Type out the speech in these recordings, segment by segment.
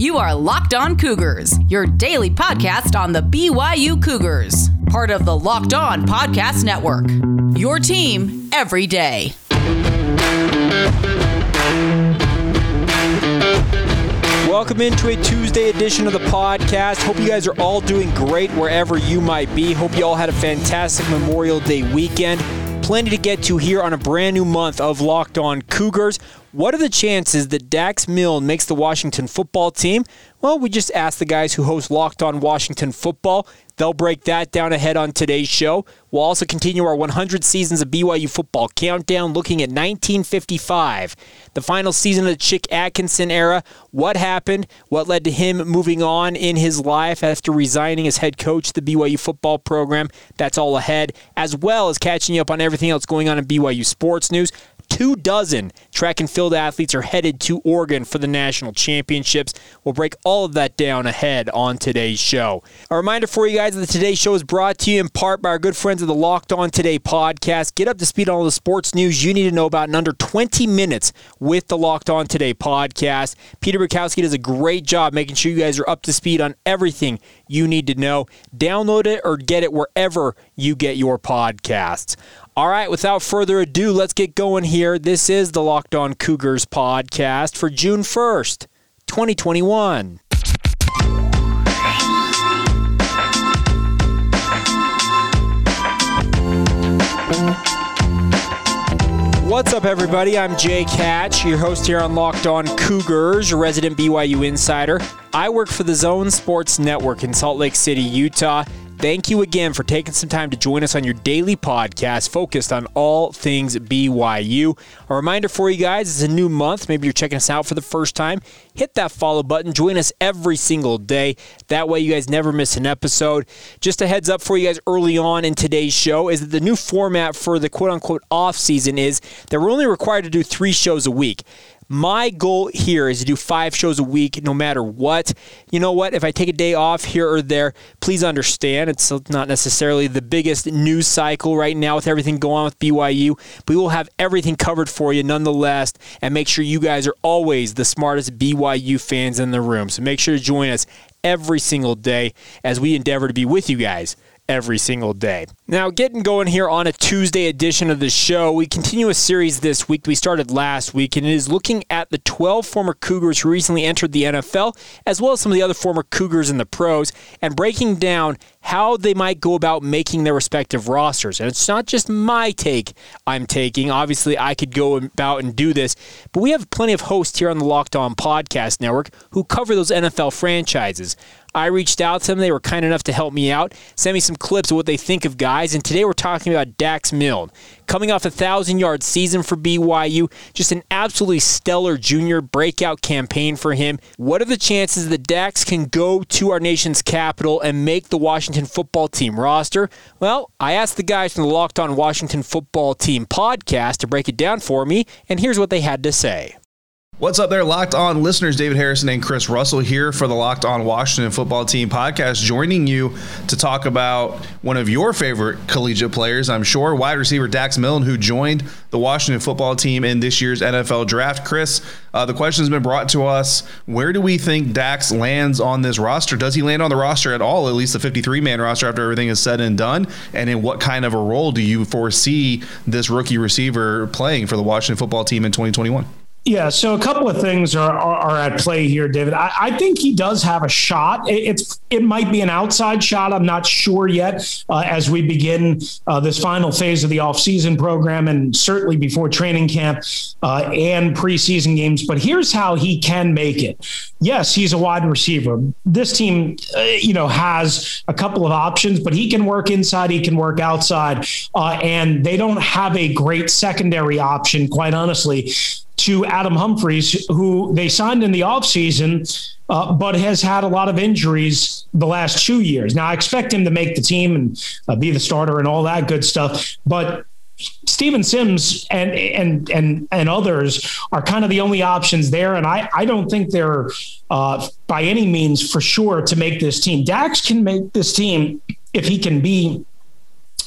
You are Locked On Cougars, your daily podcast on the BYU Cougars, part of the Locked On Podcast Network. Your team every day. Welcome into a Tuesday edition of the podcast. Hope you guys are all doing great wherever you might be. Hope you all had a fantastic Memorial Day weekend. Plenty to get to here on a brand new month of Locked On Cougars. What are the chances that Dax Milne makes the Washington football team? Well, we just asked the guys who host Locked On Washington Football. They'll break that down ahead on today's show. We'll also continue our 100 seasons of BYU football countdown, looking at 1955, the final season of the Chick Atkinson era. What happened? What led to him moving on in his life after resigning as head coach the BYU football program? That's all ahead, as well as catching you up on everything else going on in BYU sports news two dozen track and field athletes are headed to Oregon for the national championships. We'll break all of that down ahead on today's show. A reminder for you guys that Today show is brought to you in part by our good friends of the Locked On Today podcast. Get up to speed on all the sports news you need to know about in under 20 minutes with the Locked On Today podcast. Peter Bukowski does a great job making sure you guys are up to speed on everything you need to know. Download it or get it wherever you get your podcasts. All right, without further ado, let's get going here. This is the Locked On Cougars podcast for June 1st, 2021. What's up, everybody? I'm Jake Hatch, your host here on Locked On Cougars, resident BYU insider. I work for the Zone Sports Network in Salt Lake City, Utah. Thank you again for taking some time to join us on your daily podcast focused on all things BYU. A reminder for you guys it's a new month. Maybe you're checking us out for the first time. Hit that follow button. Join us every single day. That way, you guys never miss an episode. Just a heads up for you guys early on in today's show is that the new format for the quote unquote off season is that we're only required to do three shows a week. My goal here is to do five shows a week no matter what. You know what? If I take a day off here or there, please understand it's not necessarily the biggest news cycle right now with everything going on with BYU, but we will have everything covered for you nonetheless and make sure you guys are always the smartest BYU fans in the room. So make sure to join us every single day as we endeavor to be with you guys every single day. Now, getting going here on a Tuesday edition of the show, we continue a series this week we started last week, and it is looking at the 12 former Cougars who recently entered the NFL, as well as some of the other former Cougars in the pros, and breaking down how they might go about making their respective rosters. And it's not just my take I'm taking. Obviously, I could go about and do this, but we have plenty of hosts here on the Locked On Podcast Network who cover those NFL franchises. I reached out to them. They were kind enough to help me out, send me some clips of what they think of guys. And today we're talking about Dax Milne. Coming off a thousand yard season for BYU, just an absolutely stellar junior breakout campaign for him. What are the chances that Dax can go to our nation's capital and make the Washington football team roster? Well, I asked the guys from the Locked On Washington Football Team podcast to break it down for me, and here's what they had to say. What's up there, Locked On listeners? David Harrison and Chris Russell here for the Locked On Washington Football Team podcast, joining you to talk about one of your favorite collegiate players, I'm sure, wide receiver Dax Milne, who joined the Washington Football Team in this year's NFL Draft. Chris, uh, the question has been brought to us: Where do we think Dax lands on this roster? Does he land on the roster at all? At least the 53-man roster after everything is said and done. And in what kind of a role do you foresee this rookie receiver playing for the Washington Football Team in 2021? Yeah, so a couple of things are, are, are at play here, David. I, I, think he does have a shot. It, it's it might be an outside shot. I'm not sure yet uh, as we begin uh, this final phase of the offseason program and certainly before training camp uh, and preseason games. But here's how he can make it. Yes, he's a wide receiver. This team, uh, you know, has a couple of options, but he can work inside, he can work outside, uh, and they don't have a great secondary option, quite honestly to Adam Humphries, who they signed in the offseason, uh, but has had a lot of injuries the last two years. Now, I expect him to make the team and uh, be the starter and all that good stuff, but Steven Sims and and and and others are kind of the only options there, and I I don't think they're uh, by any means for sure to make this team. Dax can make this team if he can be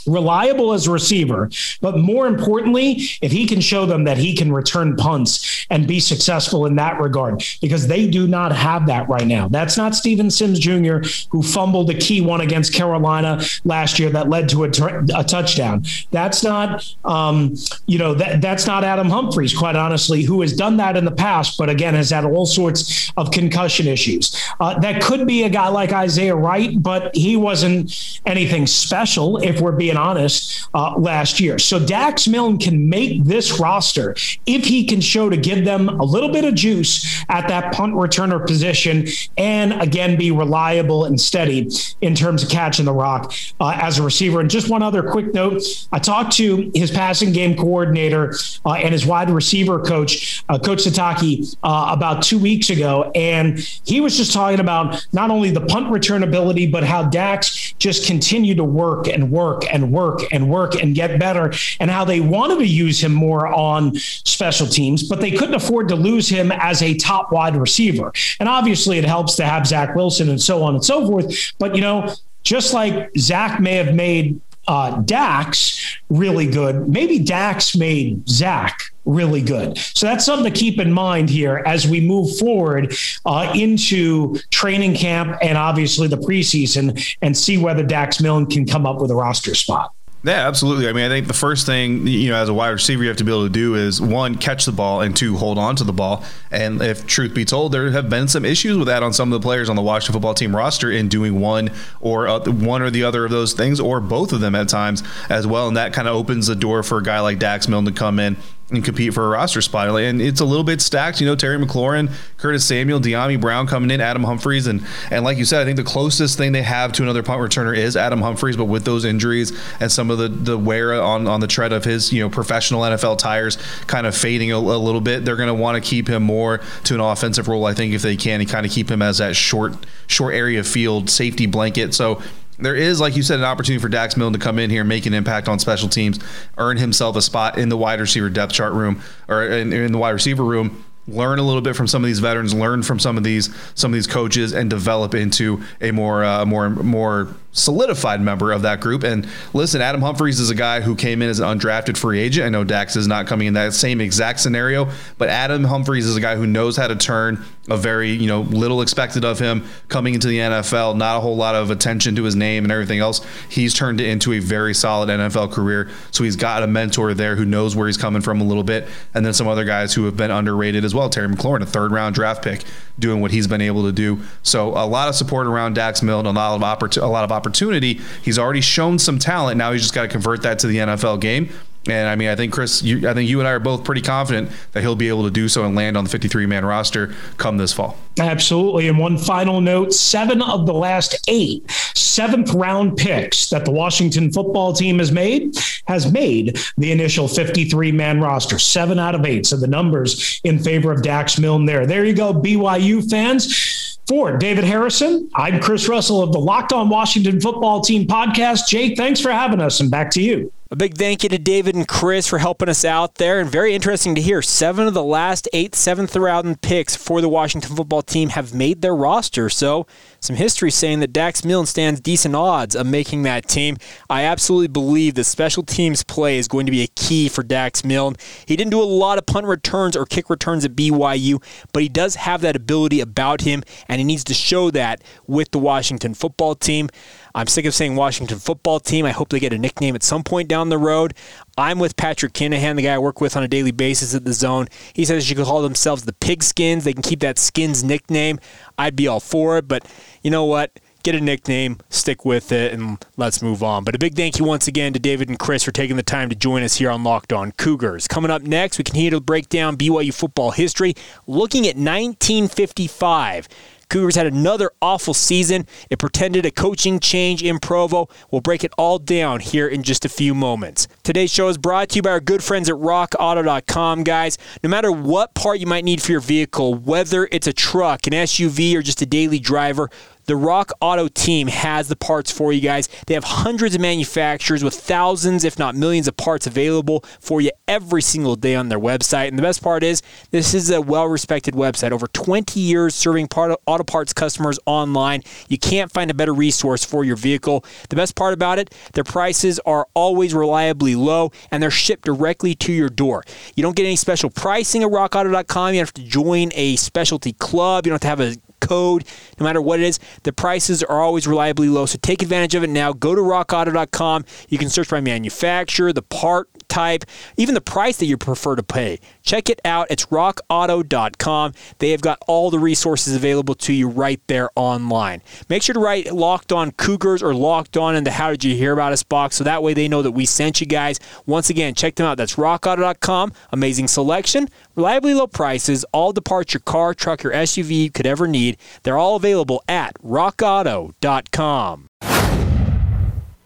reliable as a receiver, but more importantly, if he can show them that he can return punts and be successful in that regard, because they do not have that right now. That's not Steven Sims Jr., who fumbled a key one against Carolina last year that led to a, a touchdown. That's not, um, you know, that that's not Adam Humphries, quite honestly, who has done that in the past, but again has had all sorts of concussion issues. Uh, that could be a guy like Isaiah Wright, but he wasn't anything special, if we're being honest, uh, last year. So Dax Milne can make this roster if he can show to give them a little bit of juice at that punt returner position and again be reliable and steady in terms of catching the rock uh, as a receiver. And just one other quick note I talked to his passing game coordinator uh, and his wide receiver coach, uh, Coach Sataki, uh, about two weeks ago. And he was just talking about not only the punt return ability, but how Dax just continued to work and work and work and work and get better, and how they wanted to use him more on special teams, but they couldn't afford to lose him as a top wide receiver. And obviously, it helps to have Zach Wilson and so on and so forth. But, you know, just like Zach may have made uh, Dax really good, maybe Dax made Zach really good. So that's something to keep in mind here as we move forward uh, into training camp and obviously the preseason and see whether Dax Milne can come up with a roster spot. Yeah, absolutely. I mean, I think the first thing you know, as a wide receiver, you have to be able to do is one, catch the ball, and two, hold on to the ball. And if truth be told, there have been some issues with that on some of the players on the Washington football team roster in doing one or uh, one or the other of those things, or both of them at times as well. And that kind of opens the door for a guy like Dax Milne to come in and compete for a roster spot. And it's a little bit stacked. You know, Terry McLaurin, Curtis Samuel, Dyami Brown coming in, Adam Humphries. and and like you said, I think the closest thing they have to another punt returner is Adam Humphries, But with those injuries and some of the the wear on on the tread of his you know professional NFL tires kind of fading a, a little bit, they're going to want to keep him more to an offensive role. I think if they can, and kind of keep him as that short short area field safety blanket. So there is, like you said, an opportunity for Dax Milne to come in here, make an impact on special teams, earn himself a spot in the wide receiver depth chart room or in, in the wide receiver room learn a little bit from some of these veterans, learn from some of these some of these coaches, and develop into a more uh, more more solidified member of that group. And listen, Adam Humphries is a guy who came in as an undrafted free agent. I know Dax is not coming in that same exact scenario, but Adam Humphries is a guy who knows how to turn a very, you know, little expected of him coming into the NFL, not a whole lot of attention to his name and everything else. He's turned it into a very solid NFL career. So he's got a mentor there who knows where he's coming from a little bit. And then some other guys who have been underrated as well. Terry McLaurin, a third round draft pick, doing what he's been able to do. So a lot of support around Dax Milne, a lot of a lot of opportunity. He's already shown some talent. Now he's just got to convert that to the NFL game. And I mean, I think Chris, you, I think you and I are both pretty confident that he'll be able to do so and land on the 53 man roster come this fall. Absolutely. And one final note seven of the last eight seventh round picks that the Washington football team has made has made the initial 53 man roster. Seven out of eight. So the numbers in favor of Dax Milne there. There you go, BYU fans. For David Harrison, I'm Chris Russell of the Locked On Washington Football Team podcast. Jake, thanks for having us, and back to you. A big thank you to David and Chris for helping us out there. And very interesting to hear seven of the last eight seventh round picks for the Washington football team have made their roster. So some history saying that Dax Milne stands decent odds of making that team. I absolutely believe the special teams play is going to be a key for Dax Milne. He didn't do a lot of punt returns or kick returns at BYU, but he does have that ability about him, and he needs to show that with the Washington football team. I'm sick of saying Washington football team. I hope they get a nickname at some point down the road. I'm with Patrick Kinahan, the guy I work with on a daily basis at the zone. He says you could call themselves the Pigskins. They can keep that skins nickname. I'd be all for it, but you know what? Get a nickname, stick with it, and let's move on. But a big thank you once again to David and Chris for taking the time to join us here on Locked On Cougars. Coming up next, we continue to break down BYU football history, looking at 1955. Cougars had another awful season. It pretended a coaching change in Provo. We'll break it all down here in just a few moments. Today's show is brought to you by our good friends at rockauto.com, guys. No matter what part you might need for your vehicle, whether it's a truck, an SUV, or just a daily driver, the Rock Auto team has the parts for you guys. They have hundreds of manufacturers with thousands, if not millions, of parts available for you every single day on their website. And the best part is, this is a well respected website. Over 20 years serving part auto parts customers online. You can't find a better resource for your vehicle. The best part about it, their prices are always reliably low and they're shipped directly to your door. You don't get any special pricing at rockauto.com. You have to join a specialty club. You don't have to have a code, no matter what it is. The prices are always reliably low, so take advantage of it now. Go to rockauto.com. You can search by manufacturer, the part type, even the price that you prefer to pay. Check it out. It's rockauto.com. They have got all the resources available to you right there online. Make sure to write locked on Cougars or locked on in the How Did You Hear About Us box so that way they know that we sent you guys. Once again, check them out. That's rockauto.com. Amazing selection, reliably low prices, all the parts your car, truck, or SUV could ever need. They're all available at rockauto.com.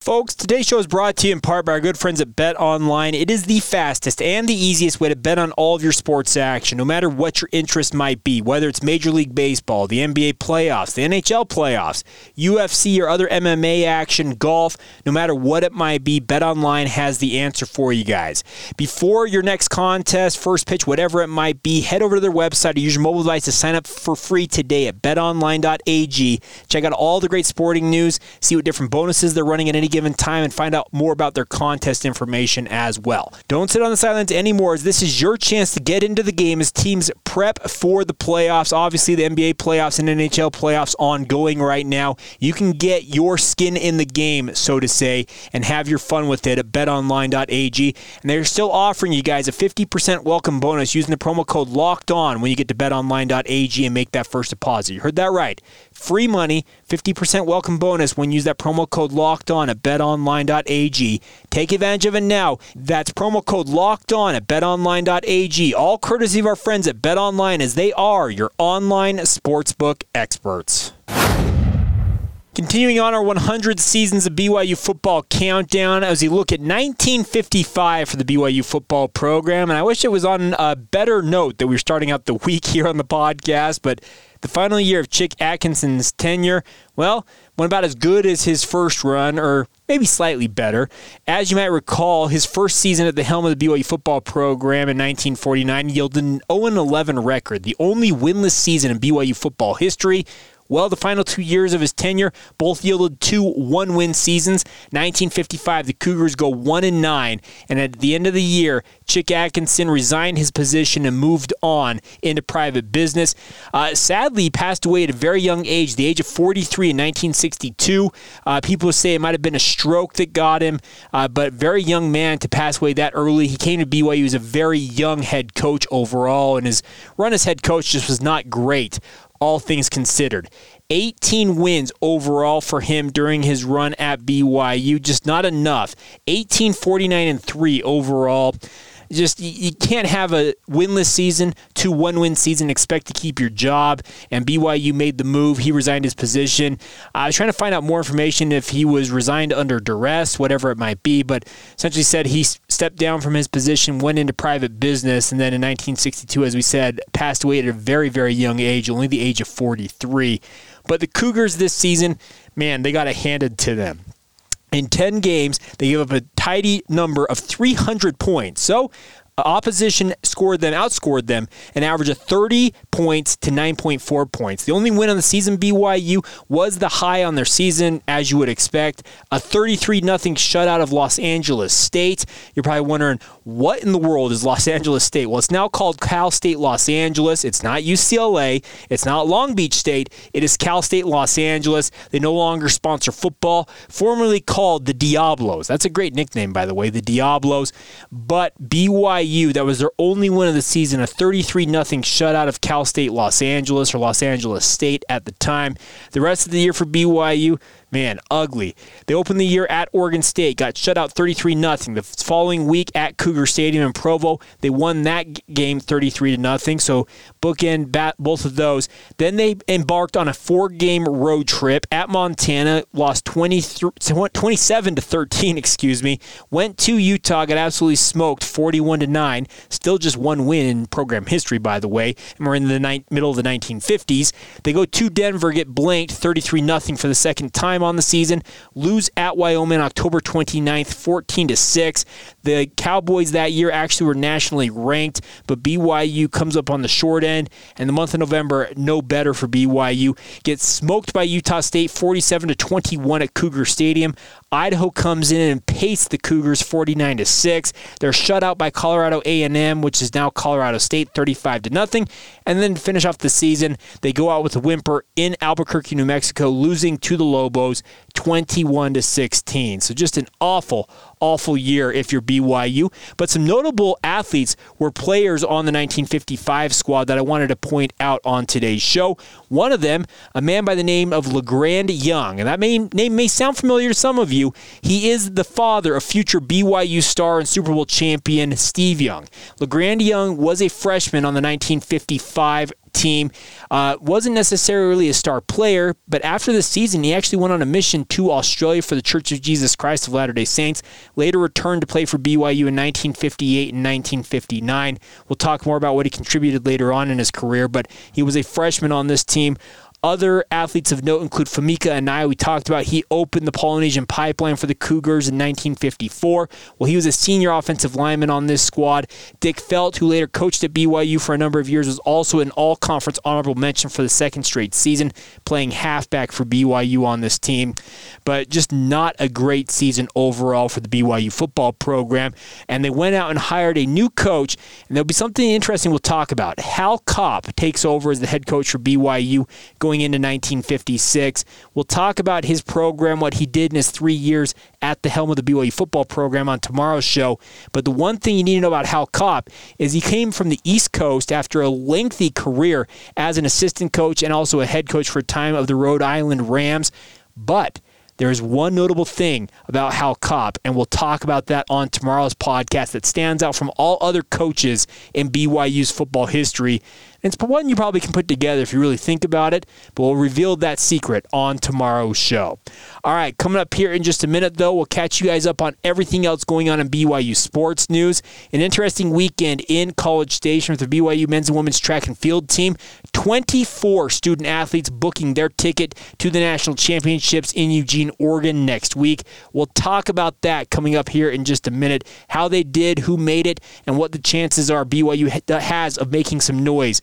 Folks, today's show is brought to you in part by our good friends at Bet Online. It is the fastest and the easiest way to bet on all of your sports action, no matter what your interest might be, whether it's Major League Baseball, the NBA playoffs, the NHL playoffs, UFC, or other MMA action, golf, no matter what it might be, Bet Online has the answer for you guys. Before your next contest, first pitch, whatever it might be, head over to their website or use your mobile device to sign up for free today at betonline.ag. Check out all the great sporting news, see what different bonuses they're running at any given time and find out more about their contest information as well. Don't sit on the sidelines anymore as this is your chance to get into the game as teams prep for the playoffs. Obviously, the NBA playoffs and NHL playoffs ongoing right now. You can get your skin in the game, so to say, and have your fun with it at betonline.ag. And they're still offering you guys a 50% welcome bonus using the promo code LOCKED ON when you get to betonline.ag and make that first deposit. You heard that right. Free money, 50% welcome bonus when you use that promo code LOCKED ON at betonline.ag. Take advantage of it now. That's promo code LOCKED ON at betonline.ag. All courtesy of our friends at BetOnline as they are your online sportsbook experts. Continuing on our 100 seasons of BYU football countdown as we look at 1955 for the BYU football program. And I wish it was on a better note that we are starting out the week here on the podcast, but the final year of Chick Atkinson's tenure, well, went about as good as his first run, or maybe slightly better. As you might recall, his first season at the helm of the BYU football program in 1949 yielded an 0 11 record, the only winless season in BYU football history. Well, the final two years of his tenure both yielded two one-win seasons. 1955, the Cougars go one and nine, and at the end of the year, Chick Atkinson resigned his position and moved on into private business. Uh, sadly, he passed away at a very young age, the age of 43 in 1962. Uh, people say it might have been a stroke that got him, uh, but very young man to pass away that early. He came to BYU as a very young head coach overall, and his run as head coach just was not great all things considered. 18 wins overall for him during his run at BYU, just not enough. 18 49 and 3 overall just you, can't have a winless season, two one win season, expect to keep your job. And BYU made the move. He resigned his position. I was trying to find out more information if he was resigned under duress, whatever it might be, but essentially said he stepped down from his position, went into private business, and then in 1962, as we said, passed away at a very, very young age, only the age of 43. But the Cougars this season, man, they got it handed to them. In 10 games, they gave up a tidy number of 300 points. So opposition scored them, outscored them, an average of 30 points to 9.4 points. The only win on the season, BYU, was the high on their season, as you would expect. A 33 0 shutout of Los Angeles State. You're probably wondering, what in the world is Los Angeles State? Well, it's now called Cal State Los Angeles. It's not UCLA. It's not Long Beach State. It is Cal State Los Angeles. They no longer sponsor football, formerly called the Diablos. That's a great nickname, by the way, the Diablos. But BYU. That was their only win of the season, a 33 0 shutout of Cal State Los Angeles or Los Angeles State at the time. The rest of the year for BYU, man, ugly. They opened the year at Oregon State, got shut out 33 0 The following week at Cougar Stadium in Provo, they won that game 33 to nothing. So bookend bat both of those. Then they embarked on a four-game road trip at Montana, lost 27 to 13, excuse me. Went to Utah, got absolutely smoked 41 to 9. Still just one win in program history, by the way. And we're in the ni- middle of the 1950s. They go to Denver, get blanked 33 0 for the second time on the season. Lose at Wyoming October 29th, 14 to 6. The Cowboys that year actually were nationally ranked, but BYU comes up on the short end, and the month of November, no better for BYU. Gets smoked by Utah State 47 to 21 at Cougar Stadium. Idaho comes in and pastes the Cougars 49 to 6. They're shut out by Colorado A&M, which is now Colorado State 35 to nothing. And then finish off the season, they go out with a whimper in Albuquerque, New Mexico, losing to the Lobos 21 to 16. So just an awful awful year if you're BYU. But some notable athletes were players on the 1955 squad that I wanted to point out on today's show. One of them, a man by the name of LeGrand Young, and that may, name may sound familiar to some of you. He is the father of future BYU star and Super Bowl champion Steve Young. LeGrand Young was a freshman on the 1955 team. Uh, wasn't necessarily a star player, but after the season, he actually went on a mission to Australia for the Church of Jesus Christ of Latter day Saints. Later returned to play for BYU in 1958 and 1959. We'll talk more about what he contributed later on in his career, but he was a freshman on this team. Other athletes of note include Famika Anae. We talked about he opened the Polynesian pipeline for the Cougars in 1954. Well, he was a senior offensive lineman on this squad. Dick Felt, who later coached at BYU for a number of years, was also an all conference honorable mention for the second straight season, playing halfback for BYU on this team. But just not a great season overall for the BYU football program. And they went out and hired a new coach, and there'll be something interesting we'll talk about. Hal Kopp takes over as the head coach for BYU going into 1956. We'll talk about his program, what he did in his three years at the helm of the BYU football program on tomorrow's show. But the one thing you need to know about Hal Kopp is he came from the East Coast after a lengthy career as an assistant coach and also a head coach for a time of the Rhode Island Rams. But there is one notable thing about Hal Kopp, and we'll talk about that on tomorrow's podcast that stands out from all other coaches in BYU's football history. It's one you probably can put together if you really think about it, but we'll reveal that secret on tomorrow's show. All right, coming up here in just a minute, though, we'll catch you guys up on everything else going on in BYU sports news. An interesting weekend in College Station with the BYU men's and women's track and field team. 24 student athletes booking their ticket to the national championships in Eugene, Oregon next week. We'll talk about that coming up here in just a minute. How they did, who made it, and what the chances are BYU has of making some noise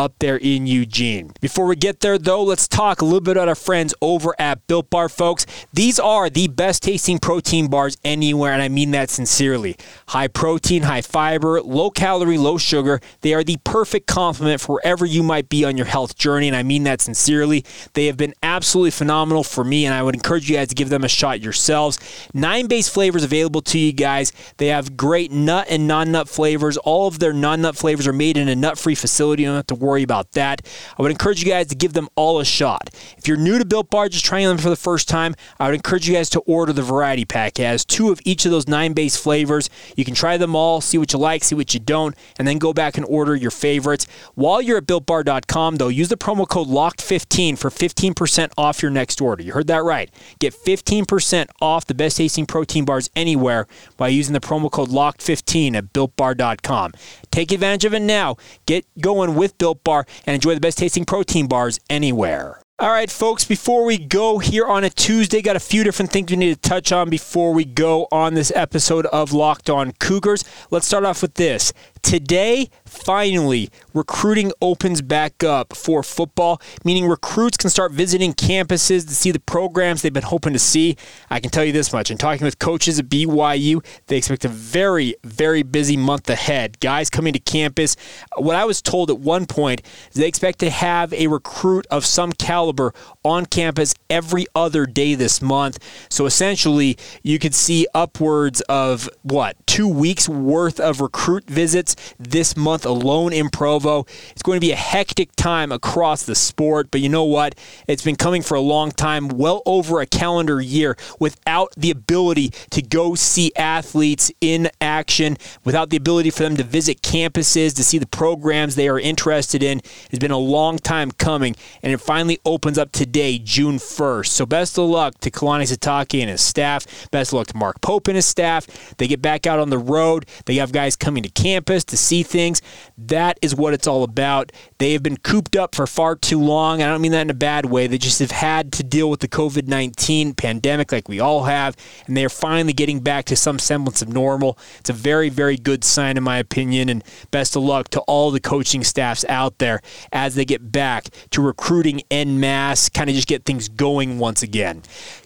up there in Eugene. Before we get there, though, let's talk a little bit about our friends over at Built Bar, folks. These are the best tasting protein bars anywhere, and I mean that sincerely. High protein, high fiber, low calorie, low sugar. They are the perfect complement for wherever you might be on your health journey, and I mean that sincerely. They have been absolutely phenomenal for me, and I would encourage you guys to give them a shot yourselves. Nine base flavors available to you guys. They have great nut and non nut flavors. All of their non nut flavors are made in a nut free facility. You don't have to worry worry about that. I would encourage you guys to give them all a shot. If you're new to Built Bar, just trying them for the first time, I would encourage you guys to order the variety pack. It has two of each of those nine base flavors. You can try them all, see what you like, see what you don't, and then go back and order your favorites. While you're at builtbar.com, though, use the promo code LOCKED15 for 15% off your next order. You heard that right. Get 15% off the best tasting protein bars anywhere by using the promo code LOCKED15 at builtbar.com. Take advantage of it now. Get going with Built Bar and enjoy the best tasting protein bars anywhere. All right, folks, before we go here on a Tuesday, got a few different things we need to touch on before we go on this episode of Locked On Cougars. Let's start off with this. Today, finally, recruiting opens back up for football, meaning recruits can start visiting campuses to see the programs they've been hoping to see. I can tell you this much in talking with coaches at BYU, they expect a very, very busy month ahead. Guys coming to campus. What I was told at one point is they expect to have a recruit of some caliber on campus every other day this month. So essentially, you could see upwards of what, two weeks worth of recruit visits this month alone in Provo. It's going to be a hectic time across the sport, but you know what? It's been coming for a long time, well over a calendar year, without the ability to go see athletes in action, without the ability for them to visit campuses, to see the programs they are interested in. It's been a long time coming, and it finally opens up today, June 1st. So best of luck to Kalani Sitake and his staff. Best of luck to Mark Pope and his staff. They get back out on the road. They have guys coming to campus to see things. That is what it's all about. They have been cooped up for far too long. I don't mean that in a bad way. They just have had to deal with the COVID 19 pandemic like we all have, and they are finally getting back to some semblance of normal. It's a very, very good sign, in my opinion, and best of luck to all the coaching staffs out there as they get back to recruiting en masse, kind of just get things going once again.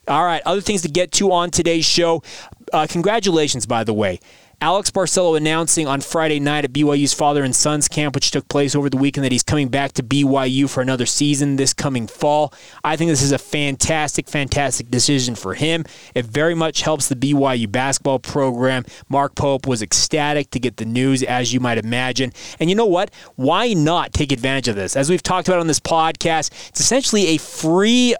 All right, other things to get to on today's show. Uh, congratulations, by the way. Alex Barcello announcing on Friday night at BYU's father and sons camp, which took place over the weekend, that he's coming back to BYU for another season this coming fall. I think this is a fantastic, fantastic decision for him. It very much helps the BYU basketball program. Mark Pope was ecstatic to get the news, as you might imagine. And you know what? Why not take advantage of this? As we've talked about on this podcast, it's essentially a free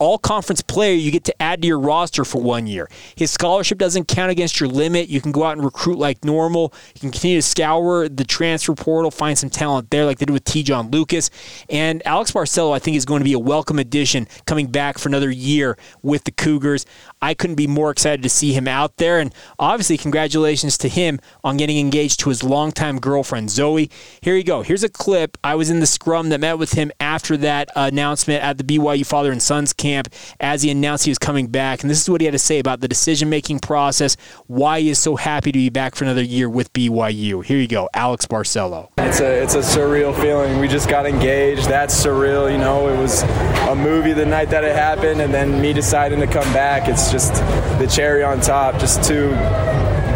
all conference player you get to add to your roster for one year. His scholarship doesn't count against your limit. You can go out and recruit like normal. You can continue to scour the transfer portal, find some talent there like they did with Te'Jon Lucas. And Alex Barcello, I think, is going to be a welcome addition coming back for another year with the Cougars. I couldn't be more excited to see him out there. And obviously, congratulations to him on getting engaged to his longtime girlfriend, Zoe. Here you go. Here's a clip. I was in the scrum that met with him after that announcement at the BYU Father and Sons camp camp as he announced he was coming back. And this is what he had to say about the decision making process, why he is so happy to be back for another year with BYU. Here you go, Alex Barcello. It's a, it's a surreal feeling. We just got engaged. That's surreal. You know, it was a movie the night that it happened, and then me deciding to come back. It's just the cherry on top. Just two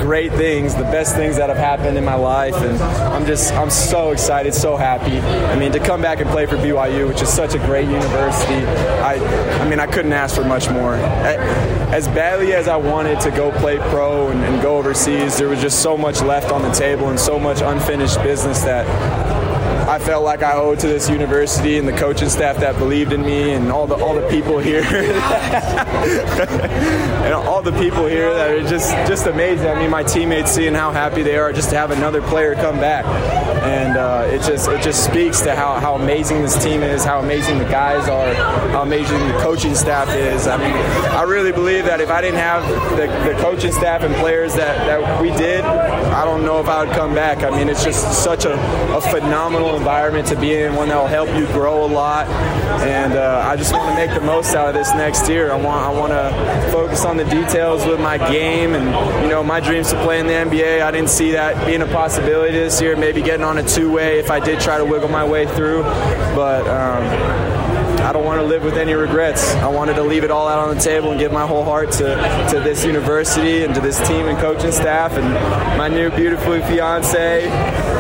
great things, the best things that have happened in my life, and I'm just I'm so excited, so happy. I mean, to come back and play for BYU, which is such a great university, I I mean I couldn't ask for much more. As badly as I wanted to go play pro and, and go overseas, there was just so much left on the table and so much unfinished business that I felt like I owed to this university and the coaching staff that believed in me and all the all the people here and all the people here that are just just amazing. I mean, my teammates seeing how happy they are just to have another player come back, and uh, it just it just speaks to how, how amazing this team is, how amazing the guys are, how amazing the coaching staff is. I mean, I really believe that if I didn't have the, the coaching staff and players that, that we did, I don't know if I would come back. I mean, it's just such a, a phenomenal environment to be in, one that will help you grow a lot. And uh, I just want to make the most out of this next year. I want I want to focus on the details with my game, and you know my dreams to play in the NBA. I didn't see that being a possibility this year. Maybe getting on a two-way if I did try to wiggle my way through, but. Um, I don't want to live with any regrets. I wanted to leave it all out on the table and give my whole heart to, to this university and to this team and coaching staff and my new beautiful fiance.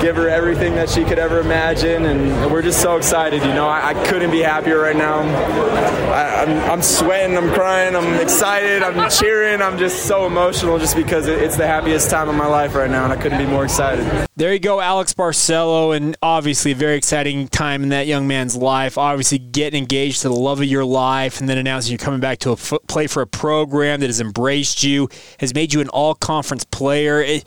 Give her everything that she could ever imagine, and we're just so excited. You know, I, I couldn't be happier right now. I, am I'm, I'm sweating, I'm crying, I'm excited, I'm cheering, I'm just so emotional just because it's the happiest time of my life right now, and I couldn't be more excited. There you go, Alex Barcello, and obviously a very exciting time in that young man's life. Obviously, getting engaged engaged to the love of your life and then announcing you're coming back to a f- play for a program that has embraced you, has made you an all conference player. It,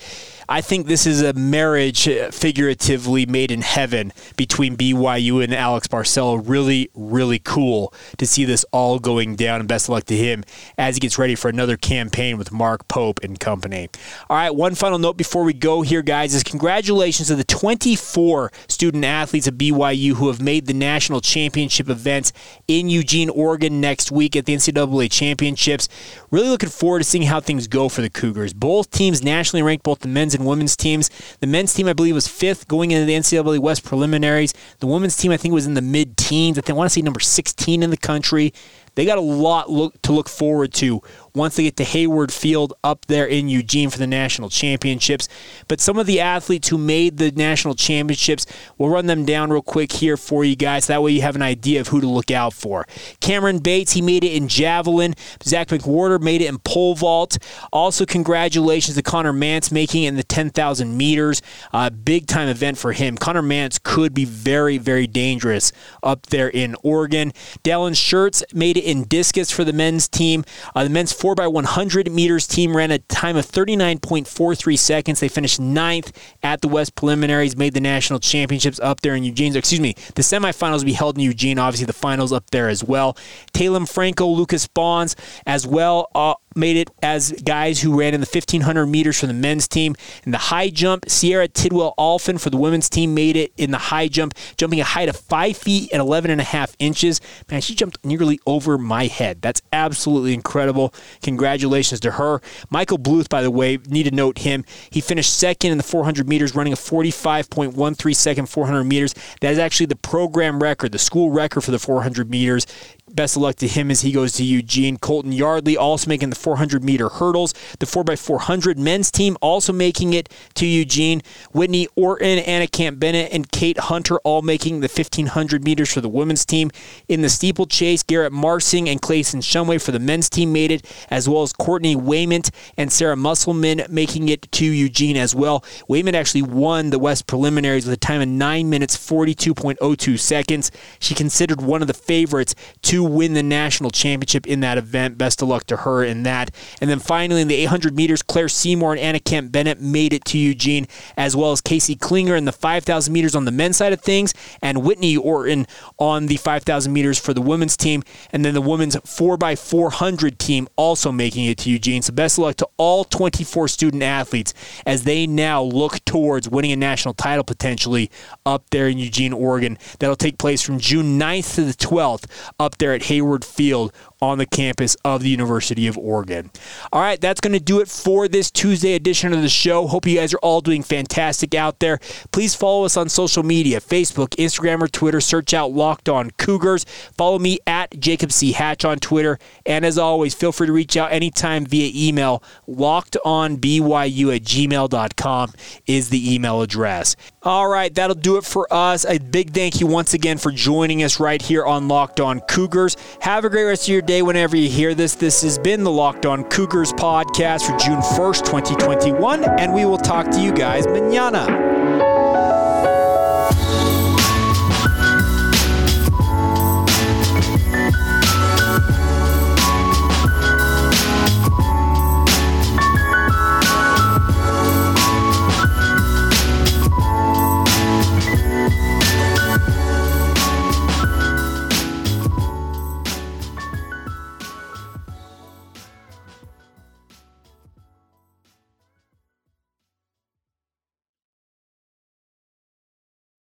I think this is a marriage uh, figuratively made in heaven between BYU and Alex Barcello. Really, really cool to see this all going down. And best of luck to him as he gets ready for another campaign with Mark Pope and company. All right, one final note before we go here, guys, is congratulations to the 24 student athletes of BYU who have made the national championship events in Eugene, Oregon next week at the NCAA championships. Really looking forward to seeing how things go for the Cougars. Both teams nationally ranked, both the men's and women's teams. The men's team, I believe, was fifth going into the NCAA West preliminaries. The women's team, I think, was in the mid teens. I think I want to say number 16 in the country. They got a lot look, to look forward to once they get to Hayward Field up there in Eugene for the national championships. But some of the athletes who made the national championships, we'll run them down real quick here for you guys. That way you have an idea of who to look out for. Cameron Bates, he made it in javelin. Zach McWhorter made it in pole vault. Also, congratulations to Conner Mantz making it in the 10,000 meters. Uh, big time event for him. Conner Mantz could be very, very dangerous up there in Oregon. Dallin Schertz made it in discus for the men's team. Uh, the men's 4x100 meters team ran a time of 39.43 seconds. They finished ninth at the West Preliminaries, made the national championships up there in Eugene. Excuse me, the semifinals will be held in Eugene. Obviously, the finals up there as well. Talem Franco, Lucas Bons as well. Uh, made it as guys who ran in the 1500 meters for the men's team. In the high jump, Sierra Tidwell Alphen for the women's team made it in the high jump, jumping a height of 5 feet and 11 and a half inches. Man, she jumped nearly over my head. That's absolutely incredible. Congratulations to her. Michael Bluth, by the way, need to note him. He finished second in the 400 meters, running a 45.13 second 400 meters. That is actually the program record, the school record for the 400 meters. Best of luck to him as he goes to Eugene. Colton Yardley also making the 400 meter hurdles. The 4x400 men's team also making it to Eugene. Whitney Orton, Anna Camp Bennett, and Kate Hunter all making the 1500 meters for the women's team. In the steeplechase, Garrett Marsing and Clayson Shumway for the men's team made it, as well as Courtney Wayment and Sarah Musselman making it to Eugene as well. Wayment actually won the West preliminaries with a time of 9 minutes 42.02 seconds. She considered one of the favorites to win the national championship in that event. Best of luck to her in that. And then finally, in the 800 meters, Claire Seymour and Anna Camp Bennett made it to Eugene, as well as Casey Clinger in the 5,000 meters on the men's side of things, and Whitney Orton on the 5,000 meters for the women's team. And then the women's 4x400 team also making it to Eugene. So best of luck to all 24 student athletes as they now look towards winning a national title potentially up there in Eugene, Oregon. That'll take place from June 9th to the 12th up there at Hayward Field on the campus of the University of Oregon. All right, that's going to do it for this Tuesday edition of the show. Hope you guys are all doing fantastic out there. Please follow us on social media Facebook, Instagram, or Twitter. Search out Locked On Cougars. Follow me at Jacob C. Hatch on Twitter. And as always, feel free to reach out anytime via email. LockedOnBYU at gmail.com is the email address. All right, that'll do it for us. A big thank you once again for joining us right here on Locked On Cougars. Have a great rest of your day whenever you hear this. This has been the Locked On Cougars podcast for June 1st, 2021, and we will talk to you guys manana.